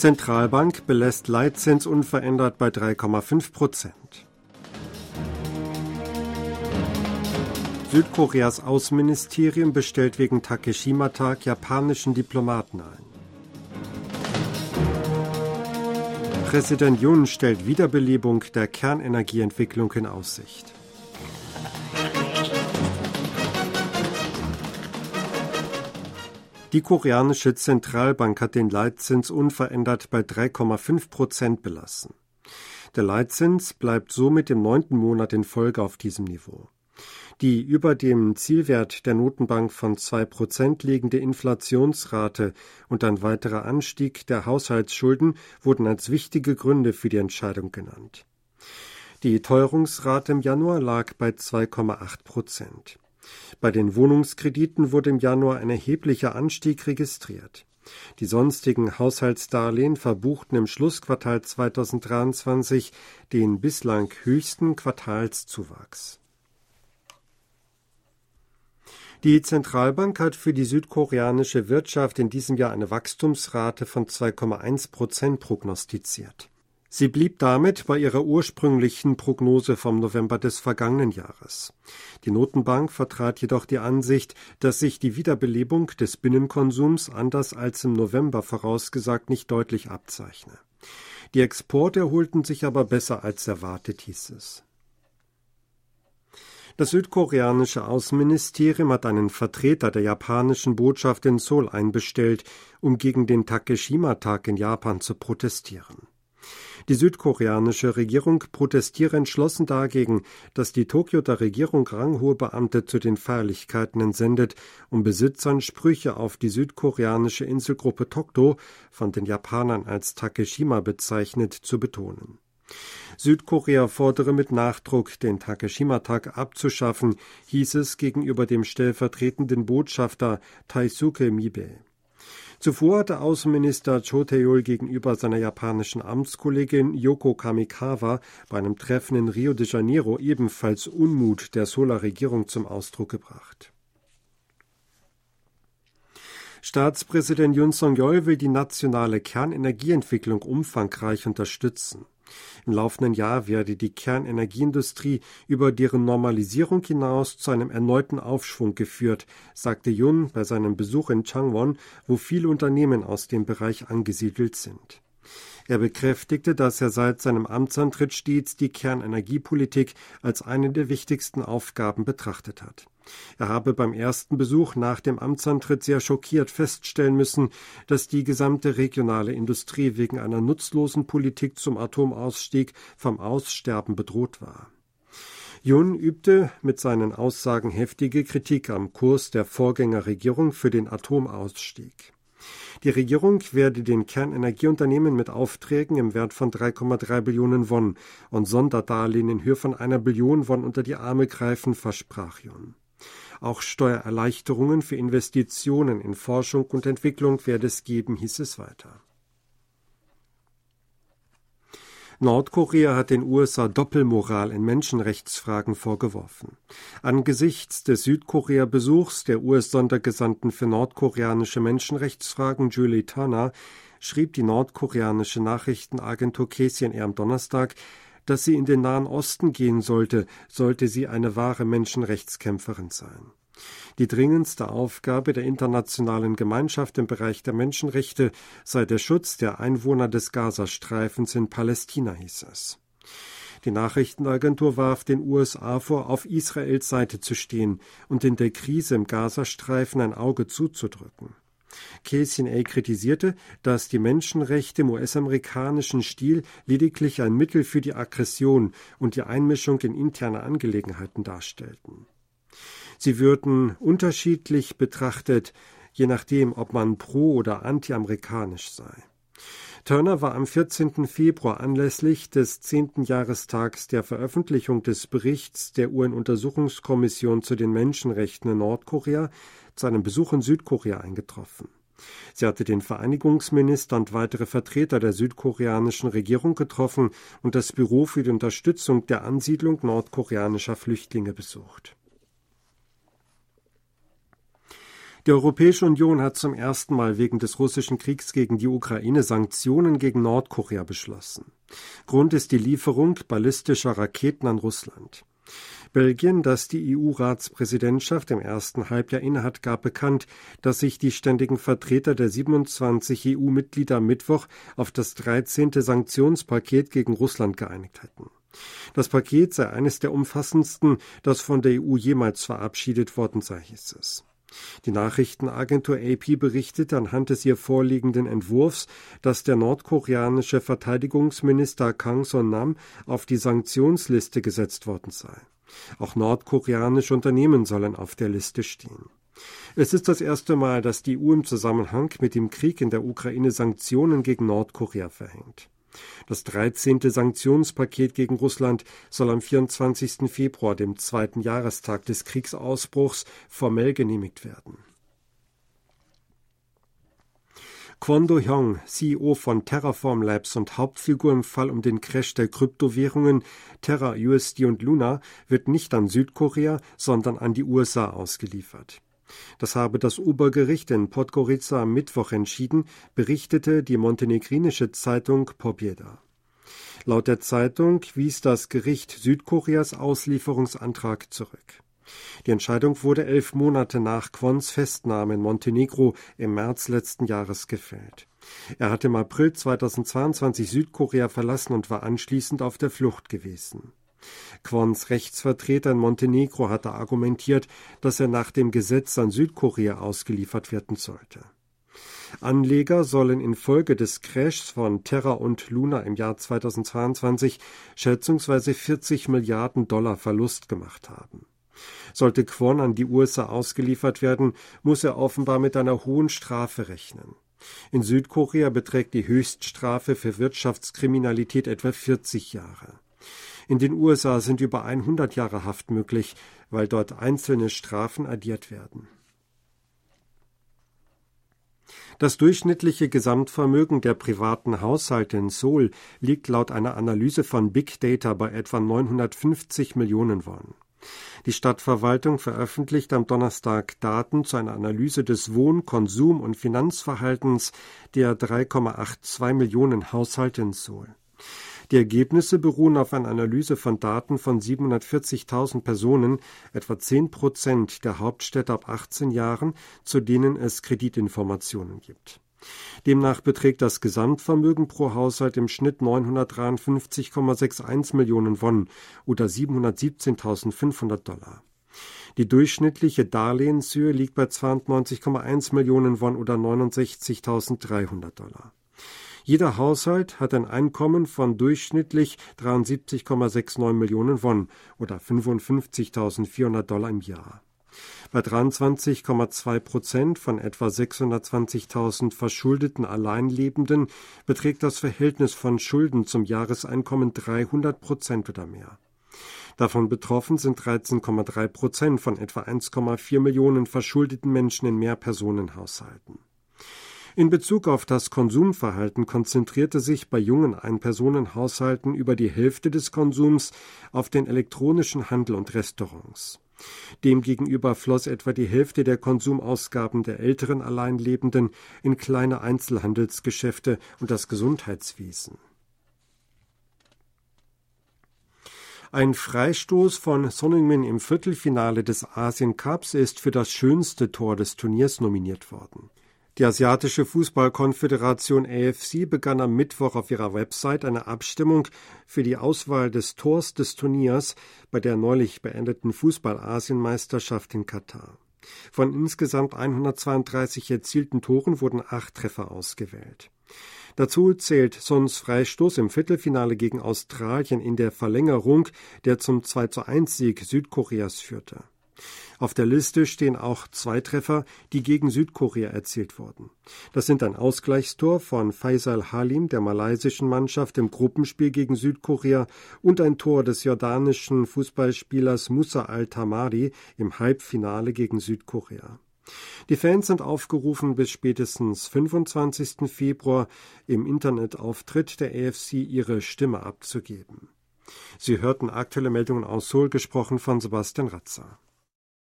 Zentralbank belässt Leitzins unverändert bei 3,5 Prozent. Südkoreas Außenministerium bestellt wegen Takeshima-Tag japanischen Diplomaten ein. Präsident Yoon stellt Wiederbelebung der Kernenergieentwicklung in Aussicht. Die koreanische Zentralbank hat den Leitzins unverändert bei 3,5 Prozent belassen. Der Leitzins bleibt somit im neunten Monat in Folge auf diesem Niveau. Die über dem Zielwert der Notenbank von zwei Prozent liegende Inflationsrate und ein weiterer Anstieg der Haushaltsschulden wurden als wichtige Gründe für die Entscheidung genannt. Die Teuerungsrate im Januar lag bei 2,8 Prozent. Bei den Wohnungskrediten wurde im Januar ein erheblicher Anstieg registriert. Die sonstigen Haushaltsdarlehen verbuchten im Schlussquartal 2023 den bislang höchsten Quartalszuwachs. Die Zentralbank hat für die südkoreanische Wirtschaft in diesem Jahr eine Wachstumsrate von 2,1 Prozent prognostiziert. Sie blieb damit bei ihrer ursprünglichen Prognose vom November des vergangenen Jahres. Die Notenbank vertrat jedoch die Ansicht, dass sich die Wiederbelebung des Binnenkonsums anders als im November vorausgesagt nicht deutlich abzeichne. Die Exporte erholten sich aber besser als erwartet, hieß es. Das südkoreanische Außenministerium hat einen Vertreter der japanischen Botschaft in Seoul einbestellt, um gegen den Takeshima-Tag in Japan zu protestieren. Die südkoreanische Regierung protestiere entschlossen dagegen, dass die Tokioter Regierung ranghohe Beamte zu den Feierlichkeiten entsendet, um Besitzern Sprüche auf die südkoreanische Inselgruppe Tokto, von den Japanern als Takeshima bezeichnet, zu betonen. Südkorea fordere mit Nachdruck, den Takeshima-Tag abzuschaffen, hieß es gegenüber dem stellvertretenden Botschafter Taisuke Mibe. Zuvor hatte Außenminister Cho gegenüber seiner japanischen Amtskollegin Yoko Kamikawa bei einem Treffen in Rio de Janeiro ebenfalls Unmut der Sola-Regierung zum Ausdruck gebracht. Staatspräsident Yun Song-yeol will die nationale Kernenergieentwicklung umfangreich unterstützen. Im laufenden Jahr werde die Kernenergieindustrie über deren Normalisierung hinaus zu einem erneuten Aufschwung geführt, sagte Yun bei seinem Besuch in Changwon, wo viele Unternehmen aus dem Bereich angesiedelt sind. Er bekräftigte, dass er seit seinem Amtsantritt stets die Kernenergiepolitik als eine der wichtigsten Aufgaben betrachtet hat. Er habe beim ersten Besuch nach dem Amtsantritt sehr schockiert feststellen müssen, dass die gesamte regionale Industrie wegen einer nutzlosen Politik zum Atomausstieg vom Aussterben bedroht war. Jun übte mit seinen Aussagen heftige Kritik am Kurs der Vorgängerregierung für den Atomausstieg. Die Regierung werde den Kernenergieunternehmen mit Aufträgen im Wert von 3,3 Billionen Won und Sonderdarlehen in Höhe von einer Billion Won unter die Arme greifen, versprach Jun. Auch Steuererleichterungen für Investitionen in Forschung und Entwicklung werde es geben, hieß es weiter. Nordkorea hat den USA Doppelmoral in Menschenrechtsfragen vorgeworfen. Angesichts des Südkorea-Besuchs der US-Sondergesandten für nordkoreanische Menschenrechtsfragen Julie Turner schrieb die nordkoreanische Nachrichtenagentur KCNR am Donnerstag, dass sie in den Nahen Osten gehen sollte, sollte sie eine wahre Menschenrechtskämpferin sein. Die dringendste Aufgabe der internationalen Gemeinschaft im Bereich der Menschenrechte sei der Schutz der Einwohner des Gazastreifens in Palästina, hieß es. Die Nachrichtenagentur warf den USA vor, auf Israels Seite zu stehen und in der Krise im Gazastreifen ein Auge zuzudrücken. KCNA kritisierte, dass die Menschenrechte im US-amerikanischen Stil lediglich ein Mittel für die Aggression und die Einmischung in interne Angelegenheiten darstellten. Sie würden unterschiedlich betrachtet, je nachdem, ob man pro- oder anti-amerikanisch sei. Turner war am 14. Februar anlässlich des 10. Jahrestags der Veröffentlichung des Berichts der UN-Untersuchungskommission zu den Menschenrechten in Nordkorea zu einem Besuch in Südkorea eingetroffen. Sie hatte den Vereinigungsminister und weitere Vertreter der südkoreanischen Regierung getroffen und das Büro für die Unterstützung der Ansiedlung nordkoreanischer Flüchtlinge besucht. Die Europäische Union hat zum ersten Mal wegen des russischen Kriegs gegen die Ukraine Sanktionen gegen Nordkorea beschlossen. Grund ist die Lieferung ballistischer Raketen an Russland. Belgien, das die EU-Ratspräsidentschaft im ersten Halbjahr innehat, gab bekannt, dass sich die ständigen Vertreter der 27 EU-Mitglieder am Mittwoch auf das 13. Sanktionspaket gegen Russland geeinigt hätten. Das Paket sei eines der umfassendsten, das von der EU jemals verabschiedet worden sei, hieß es. Die Nachrichtenagentur AP berichtete anhand des ihr vorliegenden Entwurfs, dass der nordkoreanische Verteidigungsminister Kang Son-nam auf die Sanktionsliste gesetzt worden sei. Auch nordkoreanische Unternehmen sollen auf der Liste stehen. Es ist das erste Mal, dass die EU im Zusammenhang mit dem Krieg in der Ukraine Sanktionen gegen Nordkorea verhängt. Das 13. Sanktionspaket gegen Russland soll am 24. Februar, dem zweiten Jahrestag des Kriegsausbruchs, formell genehmigt werden. Kwon Do-hyung, CEO von Terraform Labs und Hauptfigur im Fall um den Crash der Kryptowährungen Terra, USD und Luna, wird nicht an Südkorea, sondern an die USA ausgeliefert. Das habe das Obergericht in Podgorica am Mittwoch entschieden, berichtete die montenegrinische Zeitung Pobjeda. Laut der Zeitung wies das Gericht Südkoreas Auslieferungsantrag zurück. Die Entscheidung wurde elf Monate nach Quons Festnahme in Montenegro im März letzten Jahres gefällt. Er hatte im April 2022 Südkorea verlassen und war anschließend auf der Flucht gewesen. Quons Rechtsvertreter in Montenegro hatte argumentiert, dass er nach dem Gesetz an Südkorea ausgeliefert werden sollte. Anleger sollen infolge des Crashs von Terra und Luna im Jahr 2022 schätzungsweise 40 Milliarden Dollar Verlust gemacht haben. Sollte Kwon an die USA ausgeliefert werden, muss er offenbar mit einer hohen Strafe rechnen. In Südkorea beträgt die Höchststrafe für Wirtschaftskriminalität etwa 40 Jahre. In den USA sind über 100 Jahre Haft möglich, weil dort einzelne Strafen addiert werden. Das durchschnittliche Gesamtvermögen der privaten Haushalte in Seoul liegt laut einer Analyse von Big Data bei etwa 950 Millionen Won. Die Stadtverwaltung veröffentlicht am Donnerstag Daten zu einer Analyse des Wohn-, Konsum- und Finanzverhaltens der 3,82 Millionen Haushalte in Seoul. Die Ergebnisse beruhen auf einer Analyse von Daten von 740.000 Personen, etwa 10 Prozent der Hauptstädte ab 18 Jahren, zu denen es Kreditinformationen gibt. Demnach beträgt das Gesamtvermögen pro Haushalt im Schnitt 953,61 Millionen Won oder 717.500 Dollar. Die durchschnittliche Darlehenshöhe liegt bei 92,1 Millionen Won oder 69.300 Dollar. Jeder Haushalt hat ein Einkommen von durchschnittlich 73,69 Millionen Won oder 55.400 Dollar im Jahr. Bei 23,2 Prozent von etwa 620.000 verschuldeten Alleinlebenden beträgt das Verhältnis von Schulden zum Jahreseinkommen 300 Prozent oder mehr. Davon betroffen sind 13,3 Prozent von etwa 1,4 Millionen verschuldeten Menschen in Mehrpersonenhaushalten. In Bezug auf das Konsumverhalten konzentrierte sich bei jungen Einpersonenhaushalten über die Hälfte des Konsums auf den elektronischen Handel und Restaurants. Demgegenüber floss etwa die Hälfte der Konsumausgaben der älteren Alleinlebenden in kleine Einzelhandelsgeschäfte und das Gesundheitswesen. Ein Freistoß von Soningmin im Viertelfinale des Asien Cups ist für das schönste Tor des Turniers nominiert worden. Die Asiatische Fußballkonföderation AFC begann am Mittwoch auf ihrer Website eine Abstimmung für die Auswahl des Tors des Turniers bei der neulich beendeten Fußball-Asienmeisterschaft in Katar. Von insgesamt 132 erzielten Toren wurden acht Treffer ausgewählt. Dazu zählt Sons Freistoß im Viertelfinale gegen Australien in der Verlängerung, der zum 2 zu 1 Sieg Südkoreas führte. Auf der Liste stehen auch zwei Treffer, die gegen Südkorea erzielt wurden. Das sind ein Ausgleichstor von Faisal Halim der malaysischen Mannschaft im Gruppenspiel gegen Südkorea und ein Tor des jordanischen Fußballspielers Musa Al-Tamari im Halbfinale gegen Südkorea. Die Fans sind aufgerufen, bis spätestens 25. Februar im Internetauftritt der AFC ihre Stimme abzugeben. Sie hörten aktuelle Meldungen aus Seoul, gesprochen von Sebastian Ratzer.